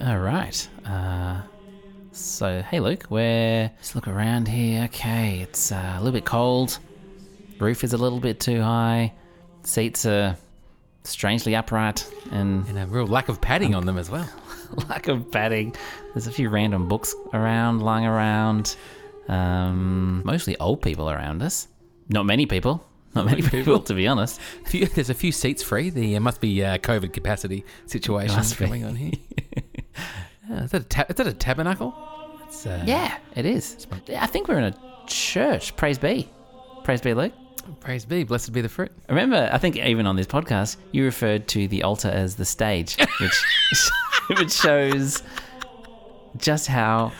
All right. Uh, so, hey, Luke, we're just look around here. Okay, it's uh, a little bit cold. Roof is a little bit too high. Seats are strangely upright, and And a real lack of padding on them as well. lack of padding. There's a few random books around, lying around. Um, mostly old people around us. Not many people. Not many people, to be honest. A few- there's a few seats free. There must be uh, COVID capacity situation Must going on here. Yeah, is, that a ta- is that a tabernacle? It's, uh, Yeah, it is. I think we're in a church. Praise be. Praise be, Luke. Praise be, blessed be the fruit. Remember, I think even on this podcast, you referred to the altar as the stage, which which shows just how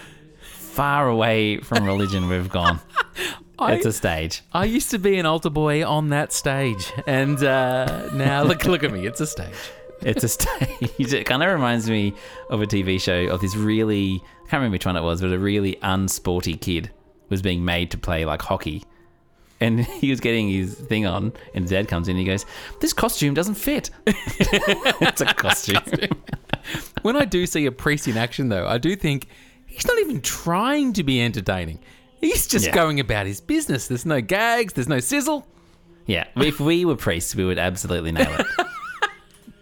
far away from religion we've gone. It's a stage. I used to be an altar boy on that stage, and uh, now look look at me. It's a stage. It's a stage. It kind of reminds me of a TV show of this really, I can't remember which one it was, but a really unsporty kid was being made to play like hockey. And he was getting his thing on, and his dad comes in and he goes, This costume doesn't fit. it's a costume. When I do see a priest in action, though, I do think he's not even trying to be entertaining. He's just Yeah. going about his business. There's no gags. There's no sizzle. Yeah, if we were priests, we would absolutely nail it.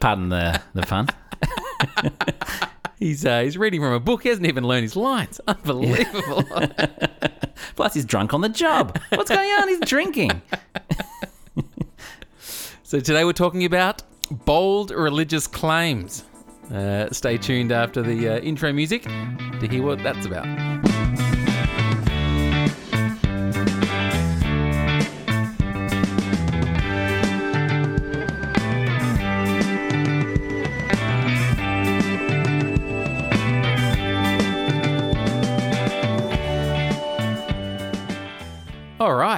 Pardon the, the pun. He's uh, he's reading from a book. He hasn't even learned his lines. Unbelievable. Plus, he's drunk on the job. What's going on? He's drinking. so today we're talking about bold religious claims. Uh, stay tuned after the uh, intro music to hear what that's about.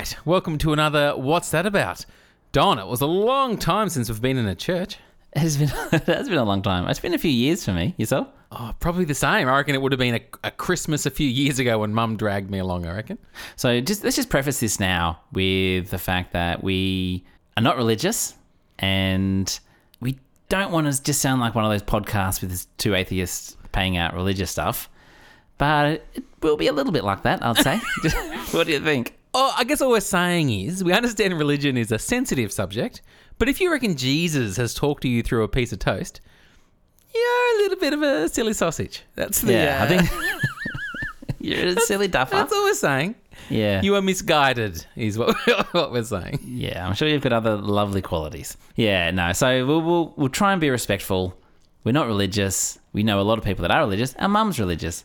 Right, welcome to another What's That About? Don, it was a long time since we've been in a church. It's been, it has been a long time. It's been a few years for me. Yourself? Oh, probably the same. I reckon it would have been a, a Christmas a few years ago when Mum dragged me along. I reckon. So just let's just preface this now with the fact that we are not religious and we don't want to just sound like one of those podcasts with two atheists paying out religious stuff. But it will be a little bit like that, I'd say. what do you think? Oh, I guess all we're saying is we understand religion is a sensitive subject, but if you reckon Jesus has talked to you through a piece of toast, you're a little bit of a silly sausage. That's the. Yeah, uh, I think you're a silly duffer. that's all we're saying. Yeah. You are misguided, is what what we're saying. Yeah, I'm sure you've got other lovely qualities. Yeah, no. So we'll, we'll we'll try and be respectful. We're not religious. We know a lot of people that are religious. Our mum's religious.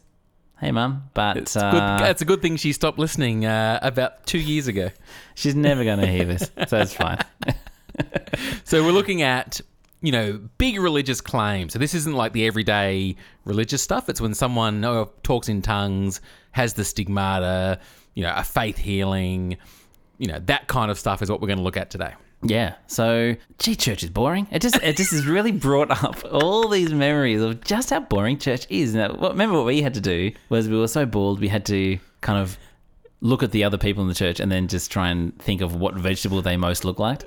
Hey, mum, but It's uh, good. It's a good thing she stopped listening uh, about two years ago. she's never going to hear this, so it's fine. So we're looking at, you know, big religious claims. So this isn't like the everyday religious stuff. It's when someone oh, talks in tongues, has the stigmata, you know, a faith healing, you know, that kind of stuff is what we're going to look at today. Yeah. So, gee, church is boring. It just it just has really brought up all these memories of just how boring church is. Now, what, remember what we had to do was we were so bored we had to kind of look at the other people in the church and then just try and think of what vegetable they most look like.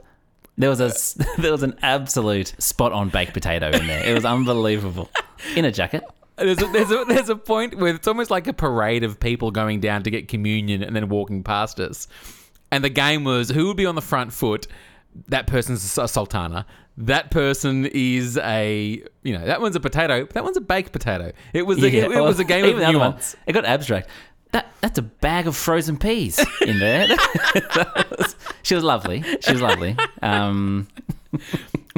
There was a there was an absolute spot on baked potato in there. It was unbelievable. In a jacket. There's a, there's, a, there's a point where it's almost like a parade of people going down to get communion and then walking past us. And the game was who would be on the front foot? That person's a sultana. That person is a, you know, that one's a potato. That one's a baked potato. It was a, Yeah, it, it was a game of the other one. It got abstract. That that's a bag of frozen peas in there. Was- she was lovely. She was lovely. Um,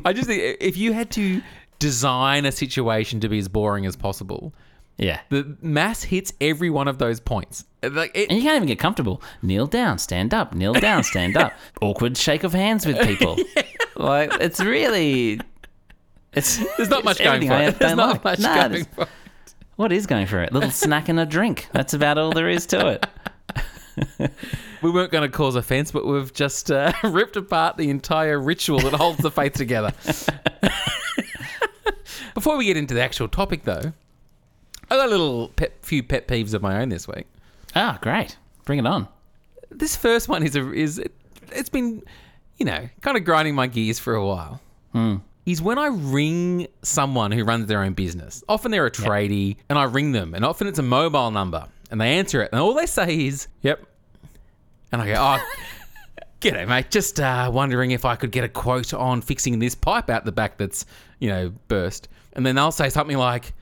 I just think if you had to design a situation to be as boring as possible, yeah. the mass hits every one of those points. Like it, And you can't even get comfortable. Kneel down, stand up, kneel down, stand up. Awkward shake of hands with people. Like it's really it's there's not it's much going for it. There's don't like. much Nah, going for it. What is going for it? Little snack and a drink. That's about all there is to it. We weren't going to cause offense, but we've just uh, ripped apart the entire ritual that holds the faith together. Before we get into the actual topic, though, I got a little pet, few pet peeves of my own this week. Ah, great. Bring it on. This first one is a is it, it's been you know, kind of grinding my gears for a while is when I ring someone who runs their own business. Often they're a tradie, and I ring them, and often it's a mobile number, and they answer it, and all they say is, "Yep," and I go, "Oh." G'day, mate. Just uh, wondering if I could get a quote on fixing this pipe out the back that's, you know, burst. And then they'll say something like,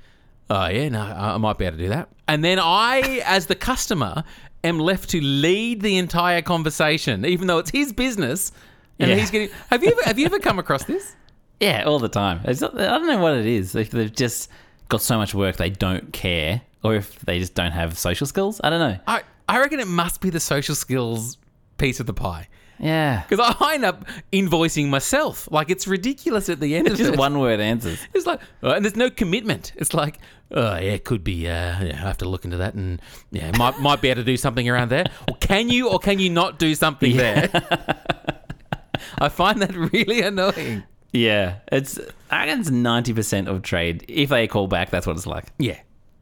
Oh, yeah, no, I might be able to do that. And then I, as the customer, am left to lead the entire conversation, even though it's his business. And Yeah. he's getting. Have you ever have you ever come across this? Yeah, all the time. It's not, I don't know what it is. If they've just got so much work they don't care, or if they just don't have social skills. I don't know. I, I reckon it must be the social skills piece of the pie. Yeah, Because I end up invoicing myself. Like, it's ridiculous at the end it's of just it. one word answers. It's like, uh, and there's no commitment. It's like, oh yeah, it could be. Uh, yeah, I have to look into that, and yeah, might might be able to do something around there. Or can you, or can you not do something there? I find that really annoying. Yeah, it's I it's ninety percent of trade. If they call back, that's what it's like. Yeah,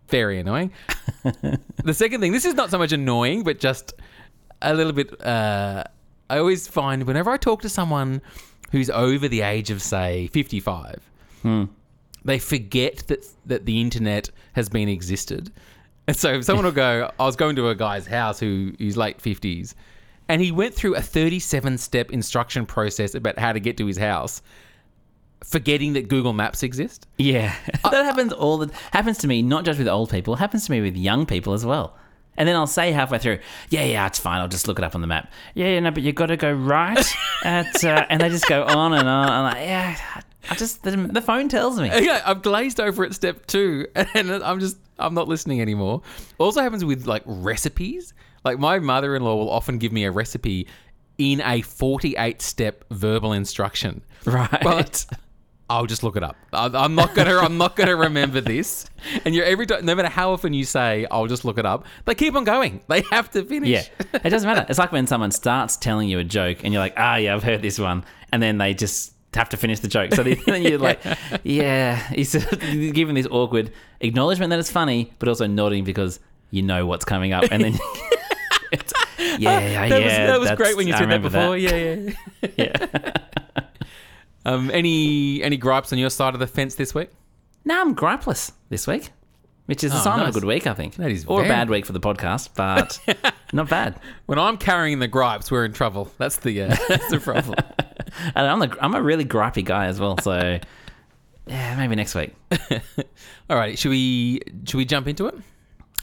very annoying. the second thing, this is not so much annoying, but just a little bit. Uh, I always find whenever I talk to someone who's over the age of say fifty-five, hmm. they forget that that the internet has been existed. And so if someone will go, I was going to a guy's house who's late fifties, and he went through a thirty-seven step instruction process about how to get to his house, forgetting that Google Maps exist. Yeah, that happens all the happens to me. Not just with old people, happens to me with young people as well. And then I'll say halfway through, "Yeah, yeah, it's fine. I'll just look it up on the map." Yeah, yeah, no, but you've got to go right at, uh, and they just go on and on. I'm like, yeah, I just the, the phone tells me. Yeah, I've glazed over at step two, and I'm just I'm not listening anymore. Also happens with like recipes. Like my mother-in-law will often give me a recipe in a 48 step verbal instruction. Right. But I'll just look it up. I- I'm not gonna. I'm not gonna remember this. And you're every time, no matter how often you say, "I'll just look it up," they keep on going. They have to finish. Yeah, it doesn't matter. It's like when someone starts telling you a joke and you're like, ah, yeah, I've heard this one, and then they just have to finish the joke. So then you're like, yeah, he's giving this awkward acknowledgement that it's funny, but also nodding because you know what's coming up, and then. it's, yeah, yeah, that yeah. was, that was great when you I said that before. Yeah, yeah. Um, any any gripes on your side of the fence this week? No, I'm gripeless this week, which is a Oh, sign of a good week, I think. That is or a very- bad week for the podcast, but not bad. When I'm carrying the gripes, we're in trouble. That's the uh, that's the problem. And I'm, the, I'm a really gripey guy as well, so yeah, maybe next week. All right, should we should we jump into it?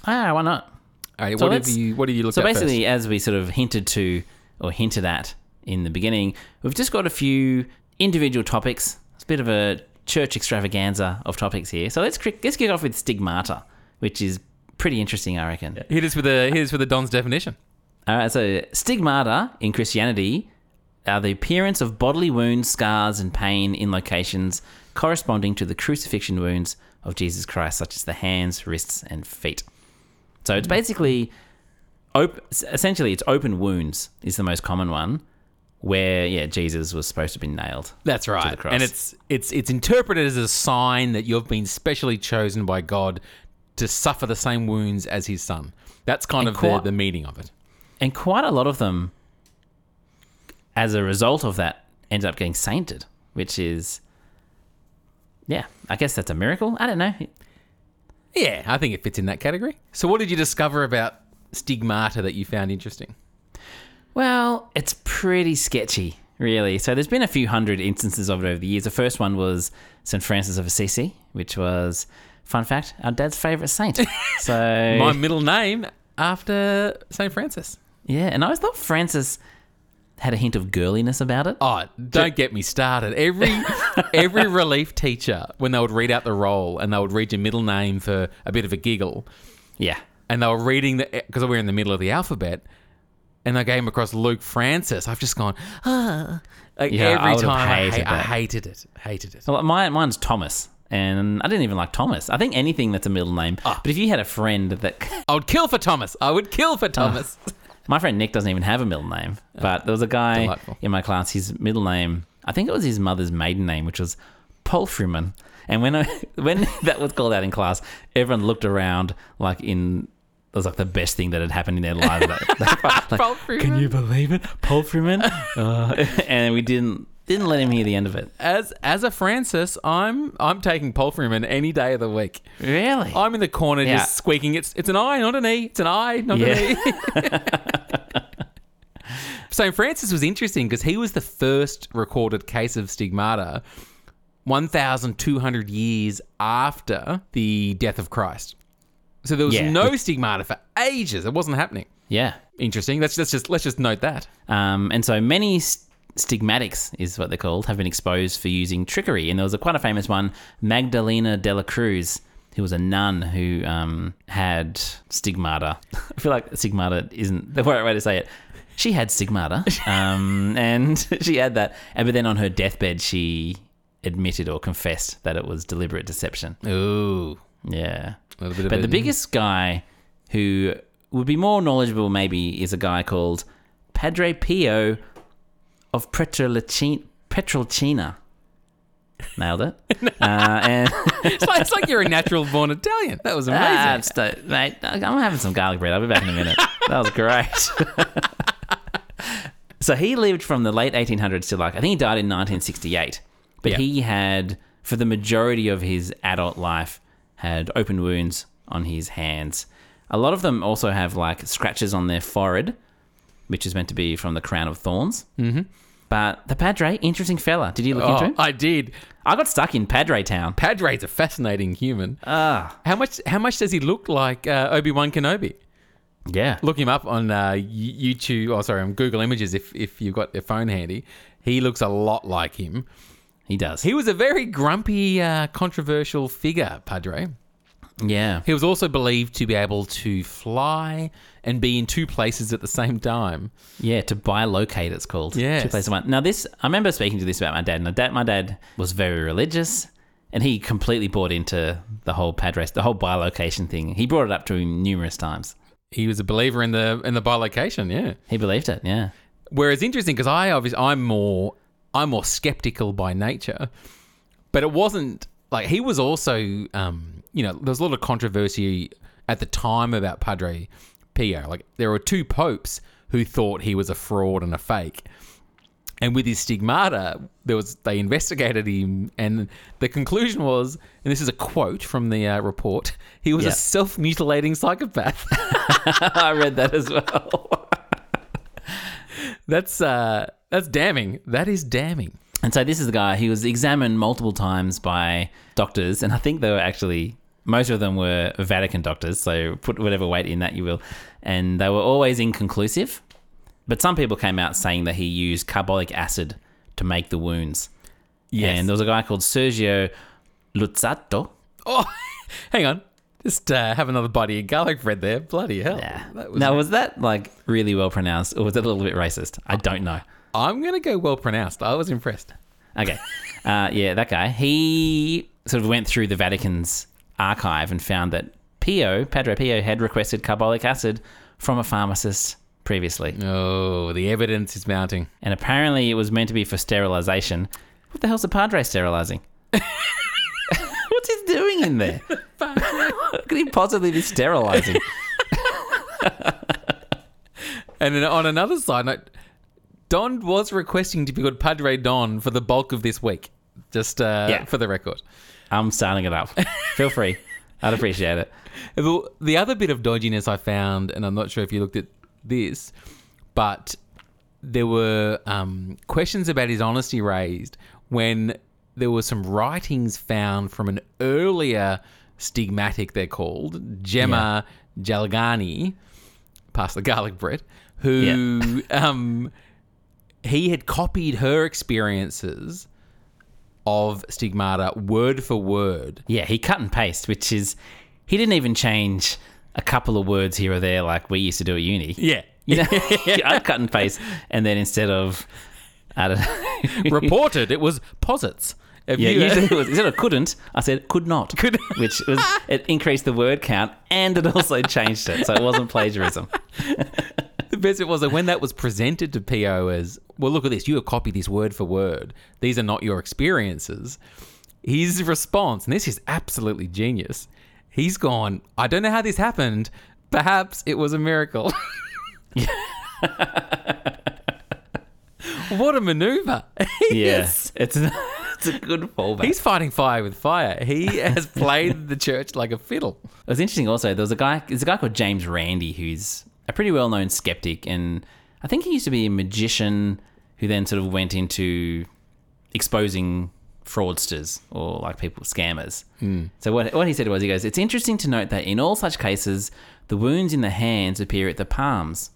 Ah, why not? All right, So what have let's- you what have you looked So at basically, as we sort of hinted to or hinted at in the beginning, we've just got a few individual topics. It's a bit of a church extravaganza of topics here. So let's let's kick off with stigmata, which is pretty interesting, I reckon. first? Hit us with a hit us with a Don's definition. All right, so stigmata in Christianity are the appearance of bodily wounds, scars, and pain in locations corresponding to the crucifixion wounds of Jesus Christ, such as the hands, wrists, and feet. So it's basically, op- essentially, it's open wounds is the most common one, where yeah, Jesus was supposed to be nailed. That's right, cross. and it's it's it's interpreted as a sign that you've been specially chosen by God to suffer the same wounds as His Son. That's kind And of the, quite- the meaning of it. and quite a lot of them, as a result of that, ended up getting sainted, which is, yeah, I guess that's a miracle. I don't know. Yeah, I think it fits in that category. So, what did you discover about stigmata that you found interesting? Well, it's pretty sketchy, really. So there's been a few hundred instances of it over the years. The first one was St. Francis of Assisi, which was, fun fact, our dad's favourite saint. So, My middle name after Saint Francis. yeah, and I always thought Francis had a hint of girliness about it. Oh, don't get me started. Every every relief teacher, when they would read out the roll and they would read your middle name for a bit of a giggle, Yeah. and they were reading the because we're in the middle of the alphabet, and they came across Luke Francis. I've just gone ah. Like Yeah, I every would've time. I, hated hate, I hated it. Hated it. Well, my, mine's Thomas. And I didn't even like Thomas. I think anything that's a middle name. Ah. But if you had a friend that. I would kill for Thomas. I would kill for Thomas. My friend Nick doesn't even have a middle name. But there was a guy Delightful. in my class, his middle name, I think it was his mother's maiden name, which was Polfreeman. And when I, when that was called out in class, everyone looked around like in was like the best thing that had happened in their lives. Like, like, Paul Can you believe it, Paul Freeman? Uh, and we didn't didn't let him hear the end of it. As as a Francis, I'm I'm taking Paul Freeman any day of the week. Really? I'm in the corner Yeah. just squeaking. It's it's an I, not an E. It's an I, not Yeah. an E. St. Francis was interesting because he was the first recorded case of stigmata 1,200 years after the death of Christ. So there was Yeah. no stigmata for ages. It wasn't happening. yeah. Interesting. Let's, let's just let's just note that. Um, and so many st- stigmatics is what they're called have been exposed for using trickery. And there was a quite a famous one, Magdalena de la Cruz, who was a nun who um, had stigmata. I feel like stigmata isn't the right way to say it. She had stigmata, um, and she had that. And but then on her deathbed, she admitted or confessed that it was deliberate deception. Ooh. Yeah. But a- the biggest guy who would be more knowledgeable, maybe, is a guy called Padre Pio of Pietrelcina. Pietrelcina. Nailed it. uh, and it's, like, it's like you're a natural born Italian. That was amazing. Ah, it's mate, I'm having some garlic bread. I'll be back in a minute. That was great. so he lived from the late 1800s to like I think he died in 1968. But Yeah. he had, for the majority of his adult life, had open wounds on his hands. A lot of them also have like scratches on their forehead, which is meant to be from the crown of thorns. Mm-hmm. But the Padre, interesting fella. Did you look into oh, him? I did. I got stuck in Padre Town. Padre's a fascinating human. Ah, How much? How much does he look like uh, Obi Wan Kenobi? yeah. Look him up on uh, YouTube. Oh, sorry, on Google Images if if you've got your phone handy. He looks a lot like him. He does. He was a very grumpy, uh, controversial figure, Padre. yeah. He was also believed to be able to fly and be in two places at the same time. Yeah, to bilocate, it's called. Yeah. Two places at once. Now, this, I remember speaking to this about my dad. My dad, my dad was very religious and he completely bought into the whole padre, the whole bilocation thing. He brought it up to him numerous times. He was a believer in the in the bilocation, yeah. He believed it, yeah. Whereas interesting because I obviously I'm more I'm more skeptical by nature, but it wasn't like he was also um, you know there was a lot of controversy at the time about Padre Pio. Like there were two popes who thought he was a fraud and a fake. And with his stigmata, there was they investigated him, and the conclusion was, and this is a quote from the uh, report: he was Yeah. a self-mutilating psychopath. I read that as well. that's uh, that's damning. That is damning. And so this is the guy, he was examined multiple times by doctors, and I think they were actually, most of them were Vatican doctors, so put whatever weight in that you will. And they were always inconclusive. But some people came out saying that he used carbolic acid to make the wounds. Yes. And there was a guy called Sergio Luzzatto. Oh, hang on. Just uh, have another bite of garlic bread there. Bloody hell. Yeah. That was, now, was that like really well pronounced, or was it a little bit racist? I don't know. I'm going to go well pronounced. I was impressed. Okay. Uh, yeah, that guy. He sort of went through the Vatican's archive and found that Pio, Padre Pio, had requested carbolic acid from a pharmacist previously. Oh, the evidence is mounting. And apparently it was meant to be for sterilization. What the hell's the Padre sterilizing? What's he doing in there? what could he possibly be sterilizing? And then on another side note, Don was requesting to be called Padre Don for the bulk of this week. Just uh, Yeah. for the record. I'm signing it up. Feel free. I'd appreciate it. The, the other bit of dodginess I found, and I'm not sure if you looked at this, but there were um, questions about his honesty raised when there were some writings found from an earlier stigmatic, they're called, Gemma Galgani, past the garlic bread, who um, he had copied her experiences of stigmata word for word. Yeah, he cut and paste, which is he didn't even change a couple of words here or there like we used to do at uni. Yeah. You know, I cut and paste, and then instead of I don't know, reported it was posits. Have yeah, you- usually it was instead of couldn't, I said could not, Could- which was it increased the word count and it also changed it, so it wasn't plagiarism. the best bit was that when that was presented to Pio as, well, look at this, you have copied this word for word. These are not your experiences. His response, and this is absolutely genius, he's gone, I don't know how this happened, perhaps it was a miracle. what a maneuver. Yes, it's it's a good fallback. He's fighting fire with fire. He has played the church like a fiddle. It was interesting. Also, there was a guy. There's a guy called James Randi who's a pretty well-known skeptic, and I think he used to be a magician who then sort of went into exposing fraudsters or like people scammers. So what what he said was he goes, "It's interesting to note that in all such cases, the wounds in the hands appear at the palms,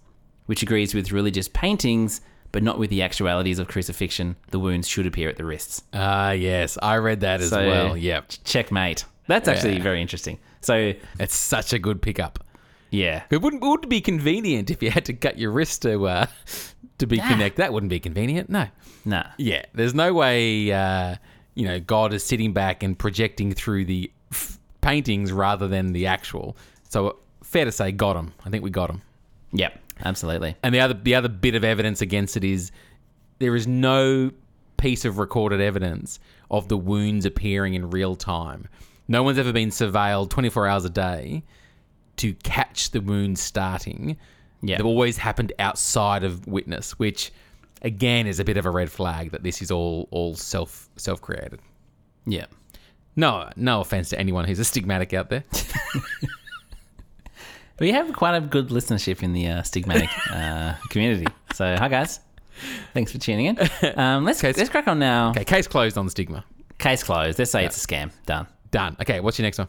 which agrees with religious paintings." But not with the actualities of crucifixion. The wounds should appear at the wrists. Ah, yes. I read that as So- well. Yep. Checkmate. That's actually Yeah. very interesting. So, It's such a good pickup. Yeah. It wouldn't, wouldn't be convenient if you had to cut your wrist to uh, to be connect. That wouldn't be convenient. No. Nah. Yeah. There's no way, uh, you know, God is sitting back and projecting through the f- paintings rather than the actual. So fair to say, got him. I think we got him. Yep. Absolutely. And the other the other bit of evidence against it is there is no piece of recorded evidence of the wounds appearing in real time. No one's ever been surveilled 24 hours a day to catch the wounds starting. Yeah. They've always happened outside of witness, which again is a bit of a red flag that this is all all self self created. Yeah. No, no offense to anyone who's a stigmatic out there. We have quite a good listenership in the uh, stigmatic uh, community. So, hi guys. Thanks for tuning in. Um, let's Case- let's crack on now. Okay, case closed on the stigma. Case closed. Let's say it's a scam. Done. Done. Okay, what's your next one?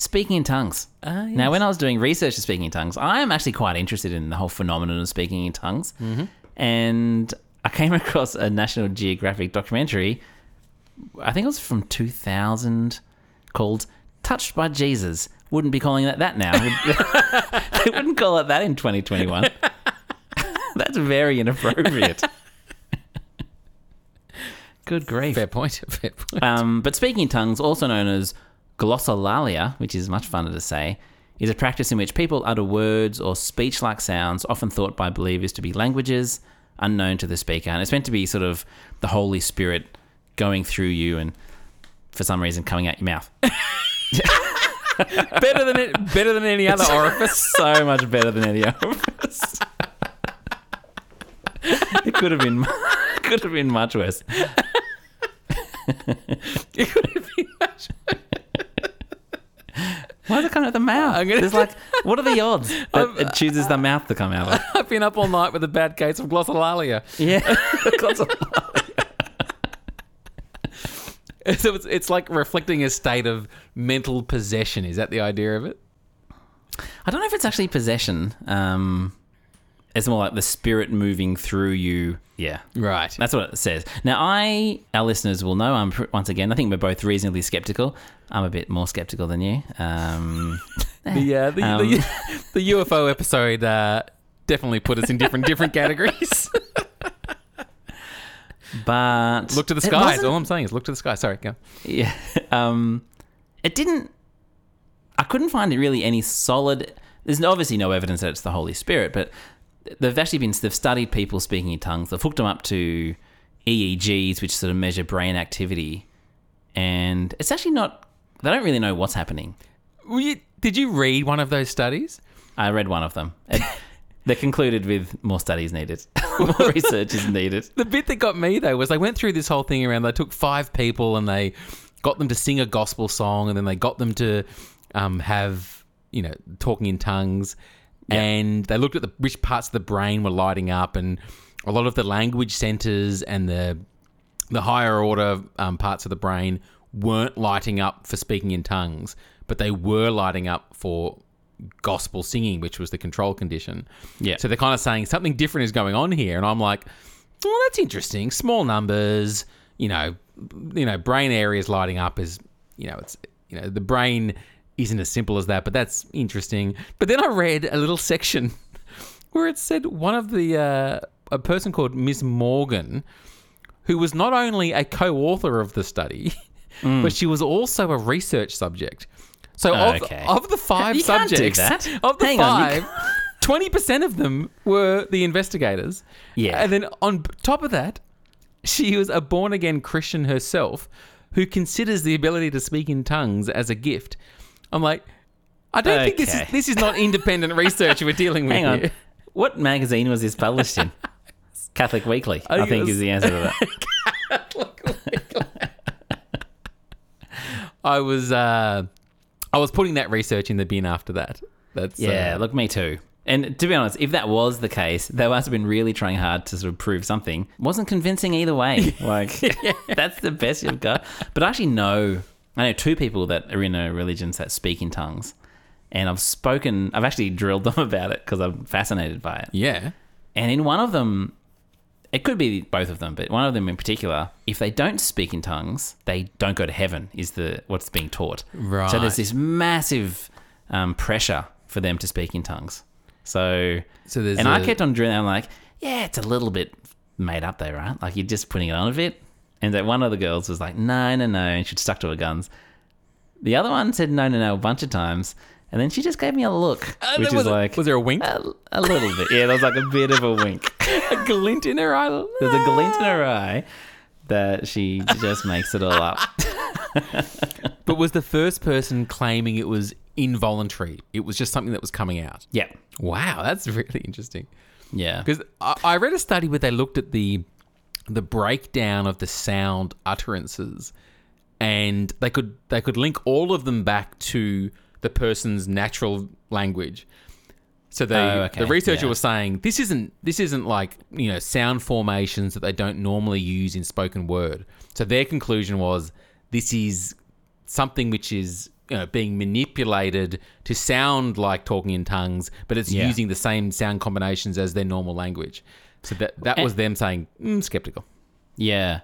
Speaking in tongues. Ah, Now, when I was doing research to speaking in tongues, I am actually quite interested in the whole phenomenon of speaking in tongues. Mm-hmm. And I came across a National Geographic documentary, I think it was from 2000, called Touched by Jesus. Wouldn't be calling it that now. they wouldn't call it that in 2021. That's very inappropriate. Good grief. Fair point. Fair point. Um, but speaking in tongues, also known as glossolalia, which is much funner to say, is a practice in which people utter words or speech like sounds often thought by believers to be languages unknown to the speaker. And it's meant to be sort of the Holy Spirit going through you and for some reason coming out your mouth. better than it, better than any other orifice. so much better than any orifice. it could have been could have been much worse. It could have been much- Why is it coming out the mouth? I'm gonna- There's like, what are the odds that it chooses the mouth to come out of? I've been up all night with a bad case of glossolalia. Yeah. So it's, it's like reflecting a state of mental possession. Is that the idea of it? I don't know if it's actually possession. Um, it's more like the spirit moving through you. Yeah. Right. That's what it says. Now, I, our listeners will know, I'm, once again, I think we're both reasonably skeptical. I'm a bit more skeptical than you. Um, The, uh, the, Um. the, the UFO episode uh, definitely put us in different different categories. but. look to the sky. All I'm saying is look to the sky. Sorry, go. Yeah. Um, it didn't. I couldn't find it really any solid. There's obviously no evidence that it's the Holy Spirit, but they've actually been they've studied people speaking in tongues. They've hooked them up to EEGs, which sort of measure brain activity, and it's actually not. They don't really know what's happening. Were you, did you read one of those studies? I read one of them. They concluded with more studies needed, more research is needed. The bit that got me though was they went through this whole thing around. They took five people and they got them to sing a gospel song, and then they got them to um, have you know talking in tongues, and they looked at the which parts of the brain were lighting up, and a lot of the language centers and the the higher order um, parts of the brain weren't lighting up for speaking in tongues, but they were lighting up for gospel singing, which was the control condition. Yeah. So they're kind of saying something different is going on here, and I'm like, well, that's interesting. Small numbers, you know, you know, brain areas lighting up is, you know, it's, you know, the brain isn't as simple as that, but that's interesting. But then I read a little section where it said one of the uh, a person called Miss Morgan, who was not only a co-author of the study, but she was also a research subject. So of, Okay. of the five You subjects, of the Hang five, twenty percent of them were the investigators. Yeah. and then on top of that, she was a born again Christian herself, who considers the ability to speak in tongues as a gift. I'm like, I don't think this Okay. is this is not independent research we're dealing with Hang on. here. What magazine was this published in? Catholic Weekly, I think think, it was- is the answer to that. I was uh, I was putting that research in the bin after that. That's Yeah, uh, look, me too. And to be honest, if that was the case, they must have been really trying hard to sort of prove something. Wasn't convincing either way. Like, that's the best you've got. But I actually know, I know two people that are in a religion that speak in tongues. And I've spoken, I've actually drilled them about it because I'm fascinated by it. yeah. And in one of them, it could be both of them, but one of them in particular, if they don't speak in tongues, they don't go to heaven. Is the what's being taught. Right. So there's this massive um, pressure for them to speak in tongues. So So there's and I a- kept on drilling. I'm like, yeah, it's a little bit made up there, right? Like you're just putting it on a bit. And that one of the girls was like, no, no, no, and she stuck to her guns. The other one said no, no, no a bunch of times, and then she just gave me a look, uh, which was is like was there a wink? a, a little bit. Yeah, there was like a bit of a wink. a glint in her eye. There's a glint in her eye that she just makes it all up. But was the first person claiming it was involuntary? It was just something that was coming out. Yeah. Wow, that's really interesting. Yeah. Because I, I read a study where they looked at the the breakdown of the sound utterances, and they could they could link all of them back to the person's natural language. So they, Oh, okay, the researcher yeah. was saying this isn't this isn't like you know sound formations that they don't normally use in spoken word. So their conclusion was this is something which is you know, being manipulated to sound like talking in tongues, but it's Yeah. using the same sound combinations as their normal language. So that that was them saying mm, skeptical. Yeah.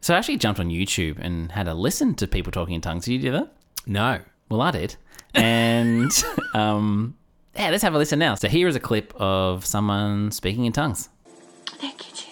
So I actually jumped on YouTube and had a listen to people talking in tongues. Did you do that? No, Well, I did. And um, yeah, let's have a listen now. So here is a clip of someone speaking in tongues. Thank you, Jesus.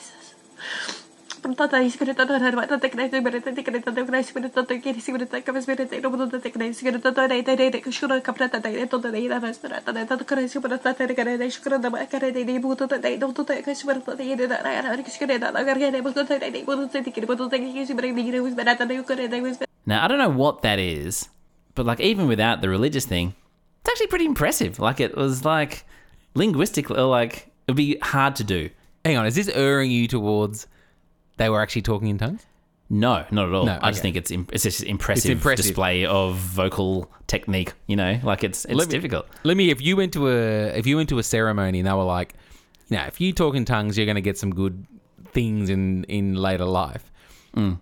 Now, I don't know what that is, but like even without the religious thing, it's actually pretty impressive. Like it was like linguistically, like it'd be hard to do. hang on. Is this erring you towards they were actually talking in tongues? No, not at all. No, I just okay. think it's im- it's just impressive, impressive. display of vocal technique. You know, like it's it's Let me- difficult. Let me. If you went to a if you went to a ceremony and they were like, you know, if you talk in tongues, you're going to get some good things in in later life, mm.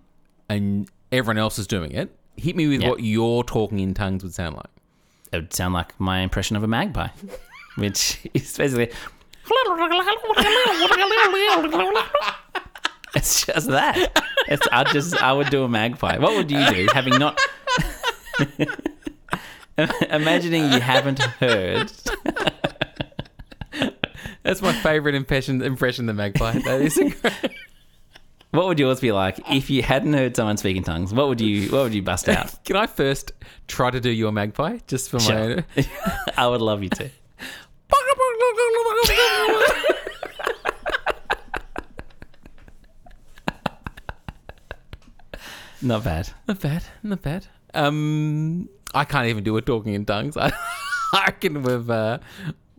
and everyone else is doing it. Hit me with Yeah. what your talking in tongues would sound like. It would sound like my impression of a magpie, which is basically it's just that. It's I just I would do a magpie. What would you do, having not? Imagining you haven't heard. That's my favorite impression. Impression the magpie. That is great. What would yours be like if you hadn't heard someone speaking tongues? What would you What would you bust out? Can I first try to do your magpie just for my Sure. own? I would love you to. Not bad. Not bad, not bad. Um, I can't even do a talking in tongues. I, I reckon we've uh,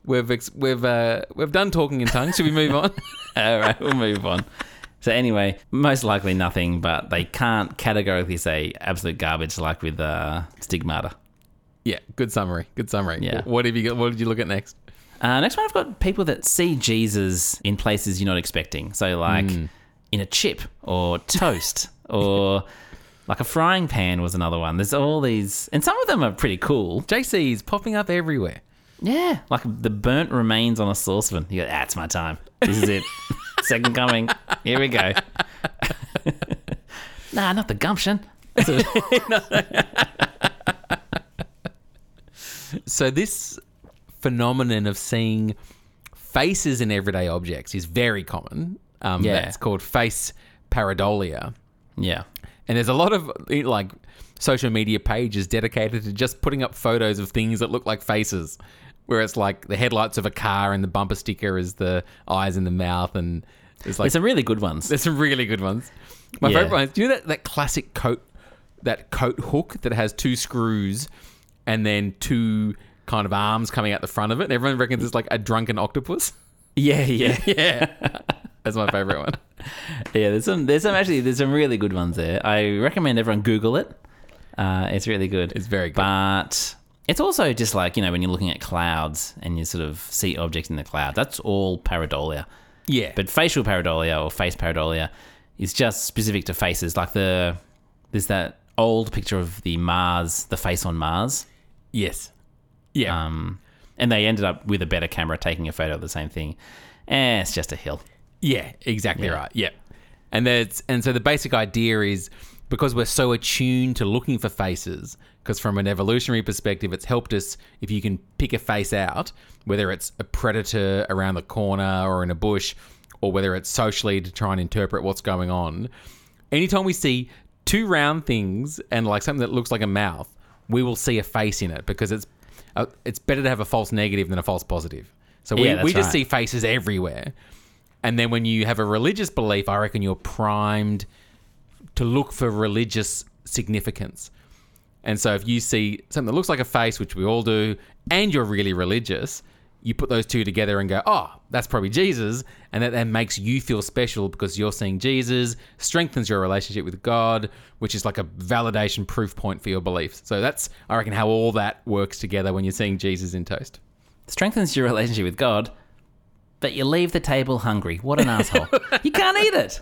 we've ex- we've uh, we've done talking in tongues. Should we move on? All right, we'll move on. So anyway, most likely nothing, but they can't categorically say absolute garbage like with uh, stigmata. yeah, good summary. Good summary. Yeah. What have you got? What did you look at next? Uh, next one, I've got people that see Jesus in places you're not expecting. So, like in a chip or toast or like a frying pan was another one. There's all these, and some of them are pretty cool. JC is popping up everywhere. Yeah, like the burnt remains on a saucepan. You go, that's my time. This is it. Second coming. Here we go. nah, not the gumption. So this phenomenon of seeing faces in everyday objects is very common. Um, Yeah. That's called face pareidolia. Yeah. And there's a lot of eh, like social media pages dedicated to just putting up photos of things that look like faces, where it's like the headlights of a car and the bumper sticker is the eyes and the mouth, and it's like There's some really good ones. there's some really good ones. My Yeah. favorite one is do you know that, that classic coat that coat hook that has two screws and then two kind of arms coming out the front of it. And everyone reckons it's like a drunken octopus. Yeah, yeah, Yeah. That's my favorite one. yeah. There's some, there's some actually, there's some really good ones there. I recommend everyone Google it. Uh, it's really good. It's very good. But it's also just like you know when you're looking at clouds and you sort of see objects in the cloud. That's all pareidolia. Yeah. But facial pareidolia or face pareidolia is just specific to faces. Like the there's that old picture of the Mars, the face on Mars. yes. Yeah. Um, and they ended up with a better camera taking a photo of the same thing. Eh, it's just a hill. Yeah, exactly Yeah. right. Yeah. And that's and so the basic idea is because we're so attuned to looking for faces, because from an evolutionary perspective, it's helped us if you can pick a face out, whether it's a predator around the corner or in a bush, or whether it's socially to try and interpret what's going on. Anytime we see two round things and like something that looks like a mouth, we will see a face in it because it's uh, it's better to have a false negative than a false positive. So we, Yeah, we just right. see faces everywhere. And then when you have a religious belief, I reckon you're primed to look for religious significance. And so if you see something that looks like a face, which we all do, and you're really religious, you put those two together and go, oh, that's probably Jesus. And that then makes you feel special because you're seeing Jesus, strengthens your relationship with God, which is like a validation proof point for your beliefs. So that's, I reckon, how all that works together when you're seeing Jesus in toast. Strengthens your relationship with God, but you leave the table hungry. What an asshole. you can't eat it.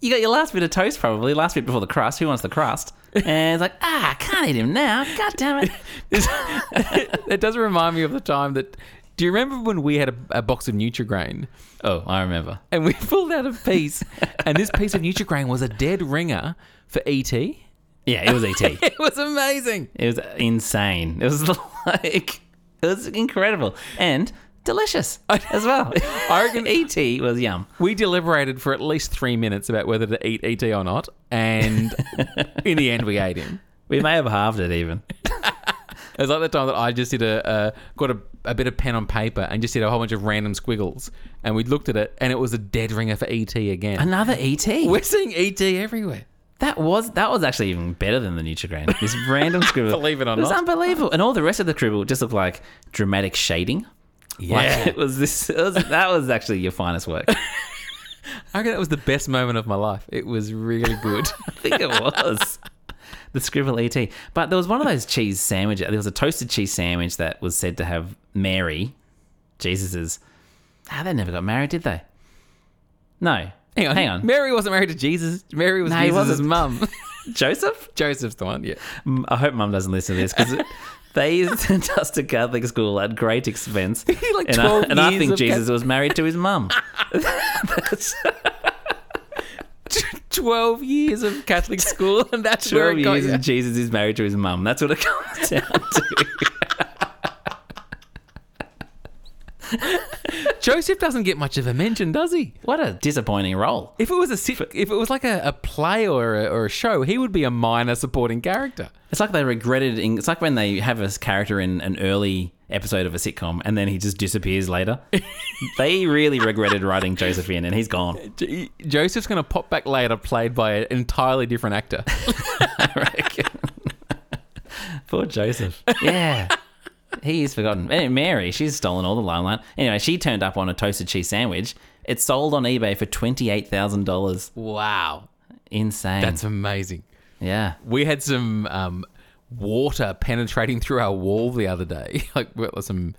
You got your last bit of toast, probably, last bit before the crust. Who wants the crust? And it's like, ah, I can't eat him now. God damn it. it does remind me of the time that. Do you remember when we had a, a box of Nutrigrain Oh, I remember. and we pulled out a piece, and this piece of Nutrigrain was a dead ringer for ET? Yeah, it was ET. It was amazing. It was insane. It was like it was incredible and delicious as well. I reckon ET was yum. We deliberated for at least three minutes about whether to eat ET or not, and in the end, we ate him. We may have halved it even. It was like the time that I just did a uh, got a, a bit of pen on paper and just did a whole bunch of random squiggles, and we looked at it, and it was a dead ringer for ET again. Another ET. We're seeing ET everywhere. That was that was actually even better than the Nutrigrain. This random scribble. Believe it or It was not. unbelievable. And all the rest of the scribble just looked like dramatic shading. Like it was this it was, that was actually your finest work. I reckon that was the best moment of my life. It was really good. I think it was. The scribble ET. But there was one of those cheese sandwiches. There was a toasted cheese sandwich that was said to have Mary, Jesus's. Ah, they never got married, did they? No. hang on, Hang on. Mary wasn't married to Jesus. Mary was No, Jesus' mum. Joseph? Joseph's the one. Yeah. I hope mum doesn't listen to this because they sent us to Catholic school at great expense. Like and, 12 I, and I think Jesus Catholic- was married to his mum. That's Twelve years of Catholic school, and that's where 12 it got years you. and Jesus is married to his mum. That's what it comes down to. Joseph doesn't get much of a mention, does he? What a disappointing role. If it was a sit, if it was like a, a play or a, or a show, he would be a minor supporting character. It's like they regretted. In, it's like when they have a character in an early episode of a sitcom and then he just disappears later. they really regretted writing Joseph in, and he's gone. J- Joseph's going to pop back later, played by an entirely different actor. Poor Joseph. Yeah. He is forgotten. And Mary, she's stolen all the limelight. Anyway, she turned up on a toasted cheese sandwich. It sold on eBay for $28,000. wow, Insane. that's amazing. yeah. We had some um, water penetrating through our wall the other day, like some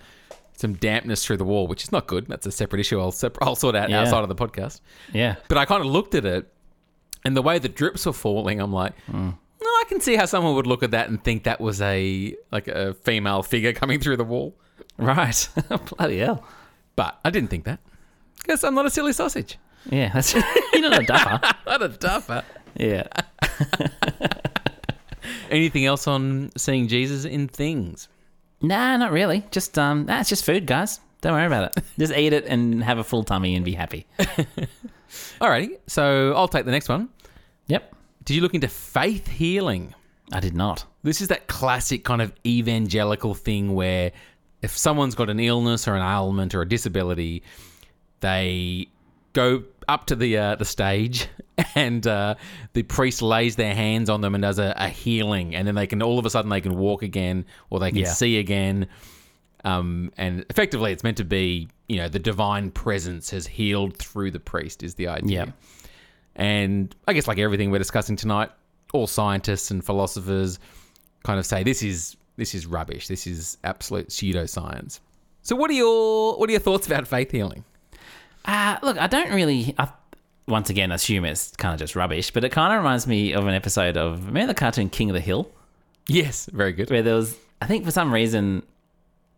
some dampness through the wall, which is not good. That's a separate issue. I'll sep- I'll sort out Yeah. outside of the podcast. Yeah. But I kind of looked at it, and the way the drips were falling, I'm like, no, I can see how someone would look at that and think that was a like a female figure coming through the wall. Right. Bloody hell. But I didn't think that because I'm not a silly sausage. Yeah. That's, you're not a duffer. Not a duffer. Yeah. Anything else on seeing Jesus in things? Nah, not really. Just, um, nah, it's just food, guys. Don't worry about it. Just eat it and have a full tummy and be happy. Alrighty, so I'll take the next one. Yep. Did you look into faith healing? I did not. This is that classic kind of evangelical thing where if someone's got an illness or an ailment or a disability, they go up to the uh, the stage and uh, the priest lays their hands on them and does a, a healing, and then they can all of a sudden they can walk again or they can Yeah. see again. Um, and effectively, it's meant to be you know the divine presence has healed through the priest is the idea. Yeah. And I guess like everything we're discussing tonight, all scientists and philosophers kind of say this is this is rubbish. This is absolute pseudoscience. So what are your what are your thoughts about faith healing? Uh, look, I don't really, I, once again, assume it's kind of just rubbish, but it kind of reminds me of an episode of, remember the cartoon King of the Hill? Yes, very good. Where there was, I think for some reason,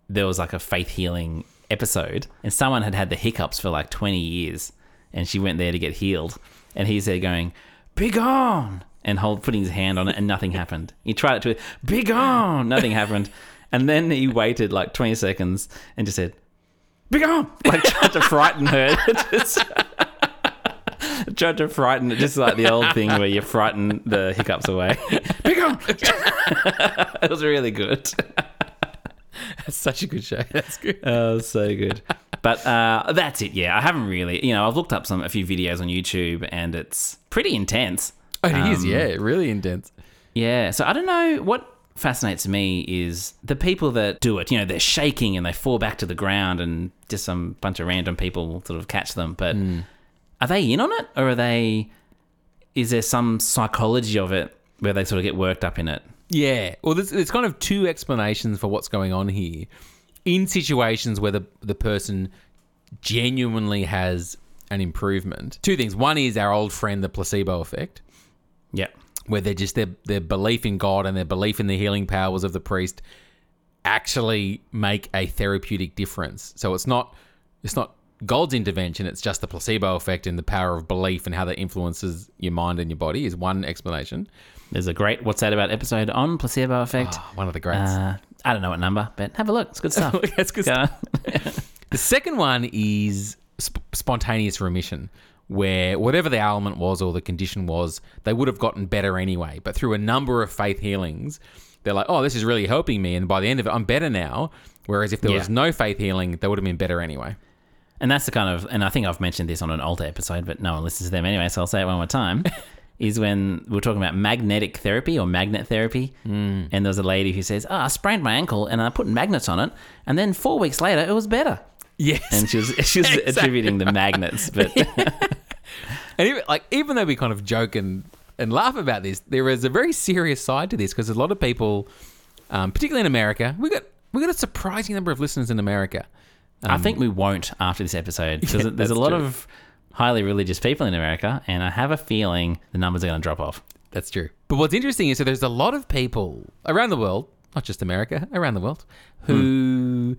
there was like a faith healing episode, and someone had had the hiccups for like 20 years, and she went there to get healed. And he's there going, Be gone! And hold, putting his hand on it, and nothing happened. He tried it to gone! Nothing happened. And then he waited like 20 seconds and just said, Be gone! Like tried to frighten her. Just- tried to frighten it, just like the old thing where you frighten the hiccups away. Be gone! it was really good. That's such a good show. That's good. Oh, so good. But uh, that's it. Yeah, I haven't really. You know, I've looked up some a few videos on YouTube, and it's pretty intense. Oh it is, Um, yeah, really intense. Yeah. So I don't know what fascinates me is the people that do it. You know, they're shaking and they fall back to the ground, and just some bunch of random people sort of catch them. But are they in on it, or are they? Is there some psychology of it where they sort of get worked up in it? Yeah. Well, there's, there's kind of two explanations for what's going on here. In situations where the, the person genuinely has an improvement, two things. One is our old friend, the placebo effect, Yeah. where they're just their, their belief in God and their belief in the healing powers of the priest actually make a therapeutic difference. So it's not it's not God's intervention, it's just the placebo effect and the power of belief and how that influences your mind and your body is one explanation. There's a great What's That About episode on placebo effect. One of the greats. Uh, I don't know what number, but have a look. It's good stuff. That's good Go. The second one is sp- spontaneous remission, where whatever the ailment was or the condition was, they would have gotten better anyway. But through a number of faith healings, they're like, oh, this is really helping me. And by the end of it, I'm better now. Whereas if there was no faith healing, they would have been better anyway. And that's the kind of, and I think I've mentioned this on an older episode, but no one listens to them anyway, so I'll say it one more time. is when we we're talking about magnetic therapy or magnet therapy. Mm. And there was a lady who says, Oh, I sprained my ankle and I put magnets on it. And then four weeks later, it was better. Yes. And she was, she was Exactly. attributing the magnets. But And even, like, even though we kind of joke and, and laugh about this, there is a very serious side to this because a lot of people, um, particularly in America, we got we got a surprising number of listeners in America. I think we won't after this episode because Yeah, there's a lot true. of highly religious people in America. And I have a feeling the numbers are going to drop off. That's true. But what's interesting is that there's a lot of people around the world, not just America, around the world, who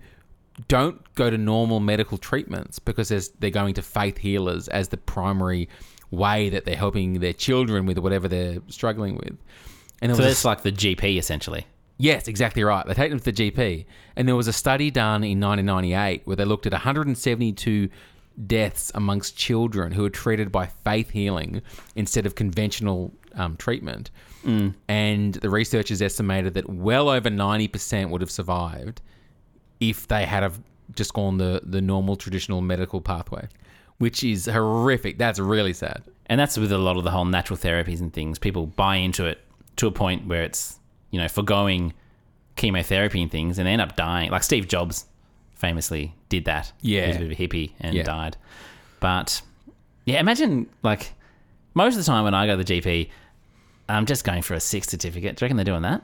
don't go to normal medical treatments because they're going to faith healers as the primary way that they're helping their children with whatever they're struggling with. And So that's like the GP essentially. Yes, exactly right. They take them to the GP. And there was a study done in 1998 where they looked at 172 deaths amongst children who were treated by faith healing instead of conventional um, treatment. And the researchers estimated that well over 90% would have survived if they had have just gone the, the normal traditional medical pathway, which is horrific. That's really sad. And that's with a lot of the whole natural therapies and things. People buy into it to a point where it's, you know, foregoing chemotherapy and things and they end up dying. Like Steve Jobs famously did that. Yeah. He was a bit of a hippie and Yeah. died. But yeah, imagine like most of the time when I go to the GP, I'm just going for a sick certificate. Do you reckon they're doing that?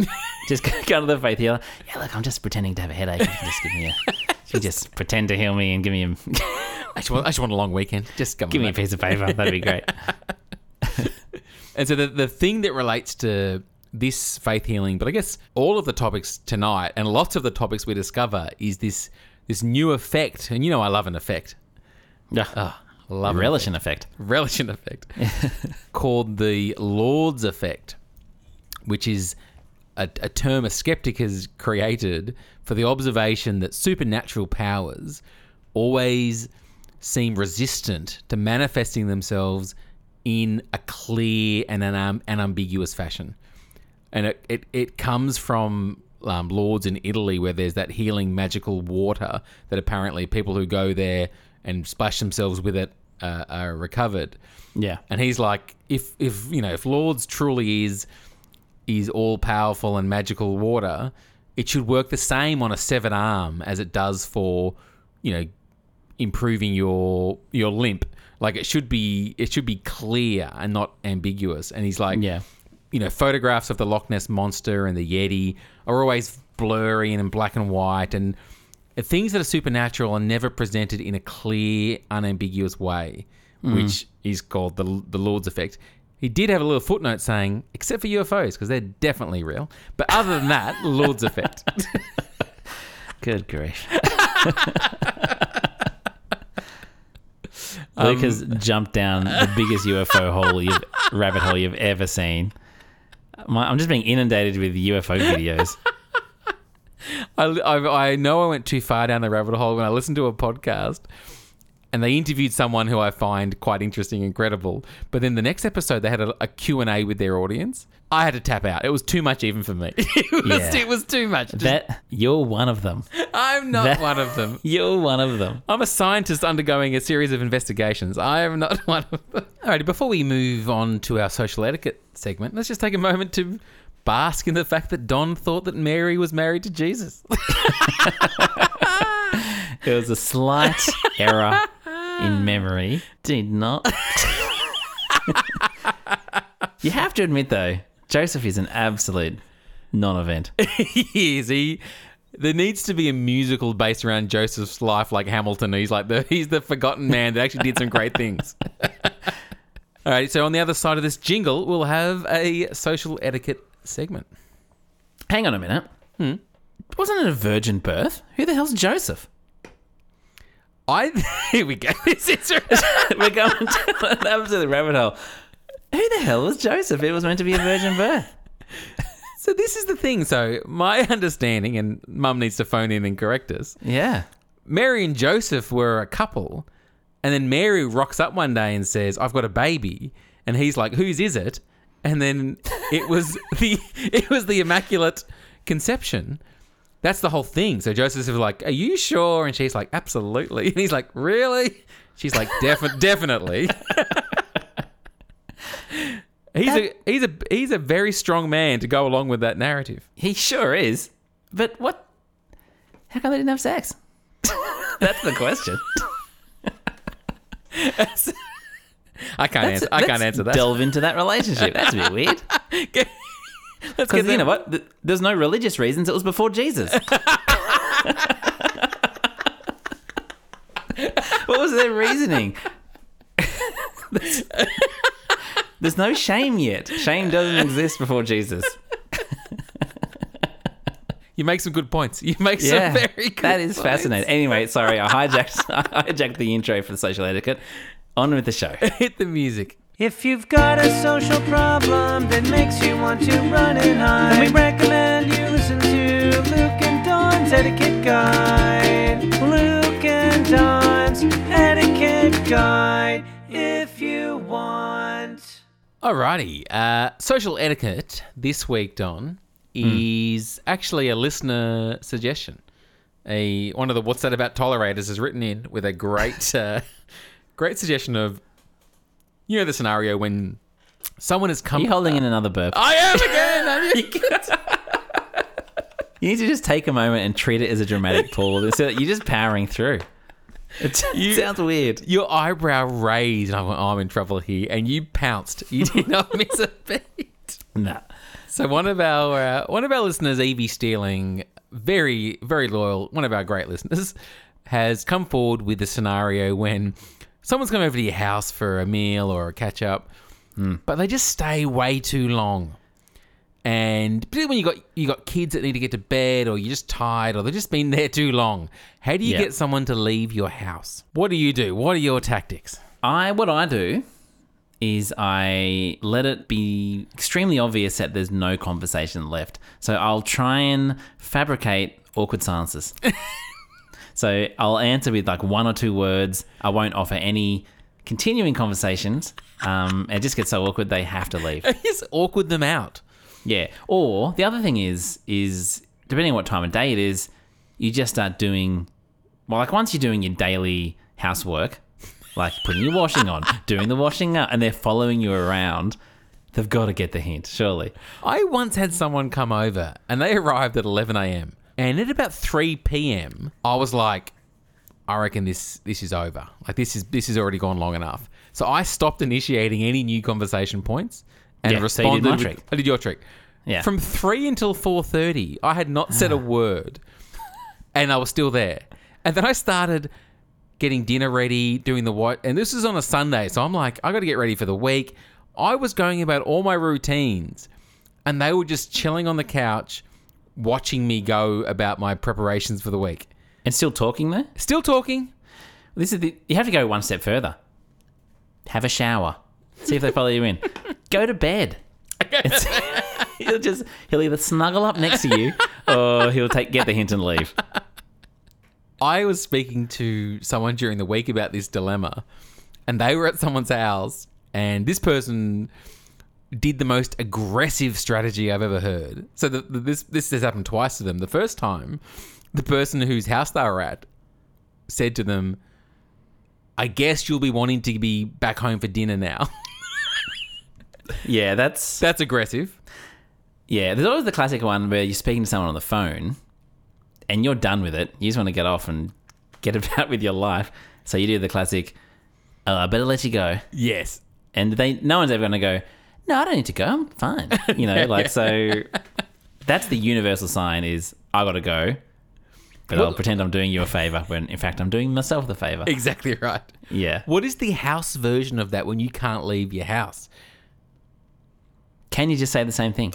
just go to the faith healer. Yeah, look, I'm just pretending to have a headache. Just give me a, you just pretend to heal me and give me a, I just want, I just want a long weekend. Just come give me a piece of paper. That'd be great. And so the, the thing that relates to this faith healing, but I guess all of the topics tonight and lots of the topics we discover is this this new effect. And you know I love an effect. Yeah. Ah, love Relish an effect. relish an effect called the Lourdes effect, which is a, a term a skeptic has created for the observation that supernatural powers always seem resistant to manifesting themselves in a clear and an, um, an ambiguous fashion. And it, it, it comes from um, Lourdes in Italy, where there's that healing magical water that apparently people who go there and splash themselves with it uh, are recovered. Yeah. And he's like, if if you know, if Lourdes truly is is all powerful and magical water, it should work the same on a severed arm as it does for, you know, improving your your limp. Like it should be it should be clear and not ambiguous. And he's like, Yeah. You know, photographs of the Loch Ness monster and the Yeti are always blurry and in black and white, and things that are supernatural are never presented in a clear, unambiguous way, mm. which is called the the Lourdes effect. He did have a little footnote saying, except for UFOs, because they're definitely real. But other than that, Lourdes effect. Good grief. Luke has um, jumped down the biggest UFO hole you've rabbit hole you've ever seen. My, I'm just being inundated with UFO videos. I, I, I know I went too far down the rabbit hole when I listened to a podcast and they interviewed someone who I find quite interesting and credible. But then the next episode, they had a, a Q&A with their audience. I had to tap out. It was too much even for me. it, was, Yeah. it was too much. Just- That you're one of them. I'm not that- one of them. You're one of them. I'm a scientist undergoing a series of investigations. I am not one of them. Alrighty, before we move on to our social etiquette segment, let's just take a moment to bask in the fact that Don thought that Mary was married to Jesus. It was a slight error in memory. Did not. you have to admit, though, Joseph is an absolute non-event. he is. He there needs to be a musical based around Joseph's life, like Hamilton. He's like the he's the forgotten man that actually did some great things. All right. So on the other side of this jingle, we'll have a social etiquette segment. Hang on a minute. Hmm. Wasn't it a virgin birth? Who the hell's Joseph? I here we go. This is We're going to an absolute rabbit hole. Who the hell was Joseph? It was meant to be a virgin birth. so this is the thing. So my understanding, and Mum needs to phone in and correct us. Yeah. Mary and Joseph were a couple, and then Mary rocks up one day and says, "I've got a baby," and he's like, "Whose is it?" And then it was the it was the Immaculate Conception. That's the whole thing. So Joseph's like, "Are you sure?" And she's like, "Absolutely." And he's like, "Really?" She's like, "Defi- "Definitely." he's a he's a he's a very strong man to go along with that narrative. He sure is. But what? How come they didn't have sex? That's the question. I can't answer. I can't answer that. Delve into that relationship. That's a bit weird. Let's Because you know what? There's no religious reasons. It was before Jesus. what was their reasoning? there's, there's no shame yet. Shame doesn't exist before Jesus. You make some good points. You make Yeah, some very good that is points. fascinating. Anyway, sorry, I hijacked. I hijacked the intro for the social etiquette. On with the show. Hit the music. If you've got a social problem that makes you want to run and hide, then we recommend you listen to Luke and Don's Etiquette Guide. Luke and Don's Etiquette Guide. If you want. Alrighty. Uh, social etiquette this week, Don, is actually a listener suggestion. A one of the what's that about tolerators has written in with a great, uh, great suggestion of, you know, the scenario when someone has Are come. you holding in another burp? I am again. I'm You need to just take a moment and treat it as a dramatic pause. So you're just powering through. It You- sounds weird. Your eyebrow raised, and I went, oh, "I'm in trouble here," and you pounced. You did not miss a beat. Nah. So one of our uh, one of our listeners, Evie Stealing, very very loyal, one of our great listeners, has come forward with a scenario when someone's come over to your house for a meal or a catch up, hmm. but they just stay way too long. And particularly when you got you got kids that need to get to bed, or you're just tired, or they've just been there too long. How do you Yeah. get someone to leave your house? What do you do? What are your tactics? I what I do is I let it be extremely obvious that there's no conversation left. So I'll try and fabricate awkward silences. so I'll answer with like one or two words. I won't offer any continuing conversations. Um, it just gets so awkward they have to leave. Just awkward them out. Yeah. Or the other thing is, is depending on what time of day it is, you just start doing, well, like once you're doing your daily housework, like putting your washing on, doing the washing up, and they're following you around, they've got to get the hint, surely. I once had someone come over and they arrived at 11 a.m. And at about 3 p.m., I was like, I reckon this this is over. Like this is this has already gone long enough. So I stopped initiating any new conversation points and Yeah, so you responded. did my with- trick. I did your trick. Yeah. From three until four thirty, I had not said a word, and I was still there. And then I started getting dinner ready, doing the what, and this is on a Sunday, so I'm like, I got to get ready for the week. I was going about all my routines, and they were just chilling on the couch, watching me go about my preparations for the week. And still talking there? Still talking. This is the, you have to go one step further. Have a shower. See if they follow you in. Go to bed. He'll just he'll either snuggle up next to you or he'll take get the hint and leave. I was speaking to someone during the week about this dilemma, and they were at someone's house, and this person did the most aggressive strategy I've ever heard. So the, the, this this has happened twice to them. The first time, the person whose house they were at said to them, "I guess you'll be wanting to be back home for dinner now." Yeah, that's That's aggressive. yeah. There's always the classic one where you're speaking to someone on the phone and you're done with it. You just want to get off and get about with your life. So you do the classic, oh, I better let you go. Yes. and they no one's ever going to go no i don't need to go i'm fine you know like so that's the universal sign is i gotta go but i'll pretend i'm doing you a favor when in fact i'm doing myself the favor Exactly right. yeah What is the house version of that when you can't leave your house? can you just say the same thing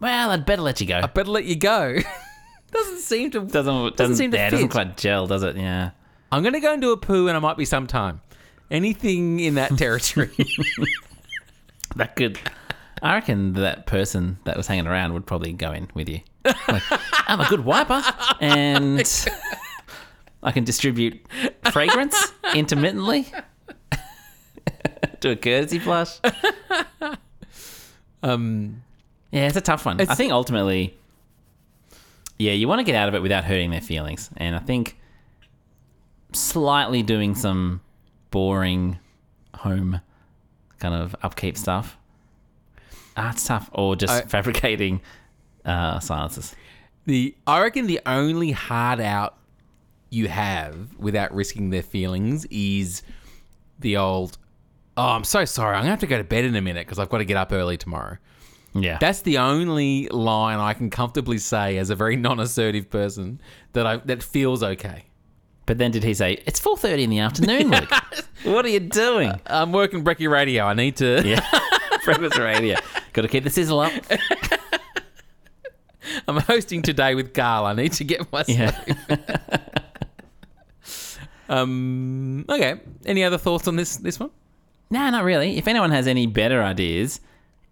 well i'd better let you go I better let you go. doesn't seem to. doesn't doesn't, seem to yeah, it doesn't quite gel does it yeah I'm going to go and do a poo, and I might be sometime. Anything in that territory. that could. I reckon that person that was hanging around would probably go in with you. Like, i'm a good wiper and i can distribute fragrance intermittently do a courtesy flush. Um, yeah it's a tough one. i think ultimately yeah you want to get out of it without hurting their feelings. And i think slightly doing some boring home kind of upkeep stuff Art stuff or just I- fabricating uh, silences the I reckon the only hard out you have without risking their feelings is the old. Oh, I'm so sorry. I'm gonna have to go to bed in a minute because I've got to get up early tomorrow. yeah That's the only line I can comfortably say as a very non-assertive person that I that feels okay. But then did he say it's 4.30 in the afternoon luke what are you doing I'm working Brecky Radio. I need to. yeah breakfast radio got to keep the sizzle up I'm hosting today with Carl. I need to get myself. yeah Um. Okay. Any other thoughts on this this one? No, not really. If anyone has any better ideas,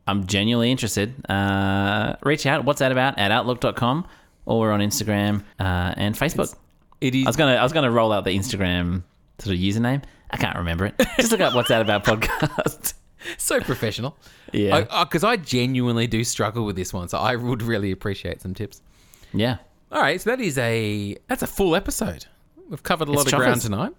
I'm genuinely interested. Uh, reach out. What's that about? At outlook.com or we're on Instagram uh, and Facebook. It is. I was gonna I was gonna roll out the Instagram sort of username. I can't remember it. Just look up what's that about podcast. so professional. Yeah. Because I, genuinely do struggle with this one, so I would really appreciate some tips. yeah. All right, so that is a that's a full episode. We've covered a lot It's of ground tonight.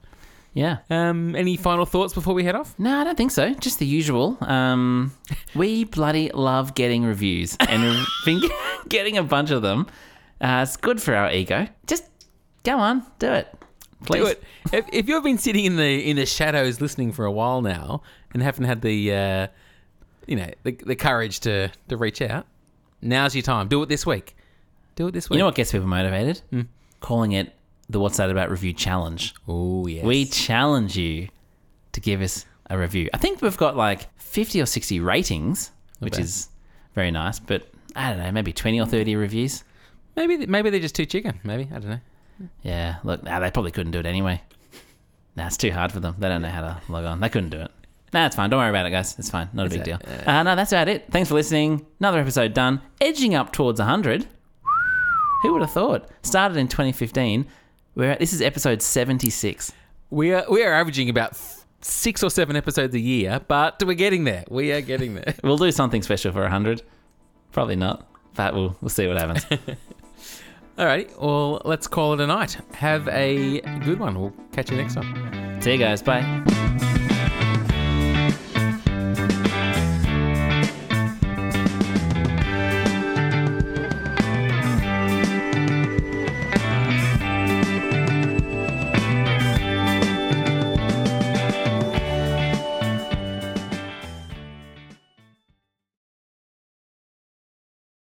Yeah. Um, any final thoughts before we head off? No, I don't think so. Just the usual. Um, we bloody love getting reviews, and we've been getting a bunch of them. Uh, it's good for our ego. Just go on, do it, please. Do it. If, if you've been sitting in the in the shadows listening for a while now and haven't had the uh, you know the, the courage to to reach out, now's your time. Do it this week. Do it this week. You know what gets people motivated? Calling it the What's That About Review Challenge. Oh yes. We challenge you to give us a review. I think we've got like 50 or 60 ratings, which is very nice, but I don't know, maybe 20 or 30 reviews. maybe maybe they're just too chicken. Maybe I don't know. Yeah, look, nah, they probably couldn't do it anyway. Nah, it's too hard for them. They don't know how to log on. They couldn't do it. Nah, it's fine. Don't worry about it, guys. It's fine. Not a big it. deal. Uh, no, that's about it. Thanks for listening. Another episode done. Edging up towards 100. Who would have thought? Started in 2015. We're at, this is episode 76. We are we are averaging about six or seven episodes a year, but we're getting there. We are getting there. We'll do something special for 100. Probably not, but we'll, we'll see what happens. All right. Well, let's call it a night. Have a good one. We'll catch you next time. see you guys. Bye.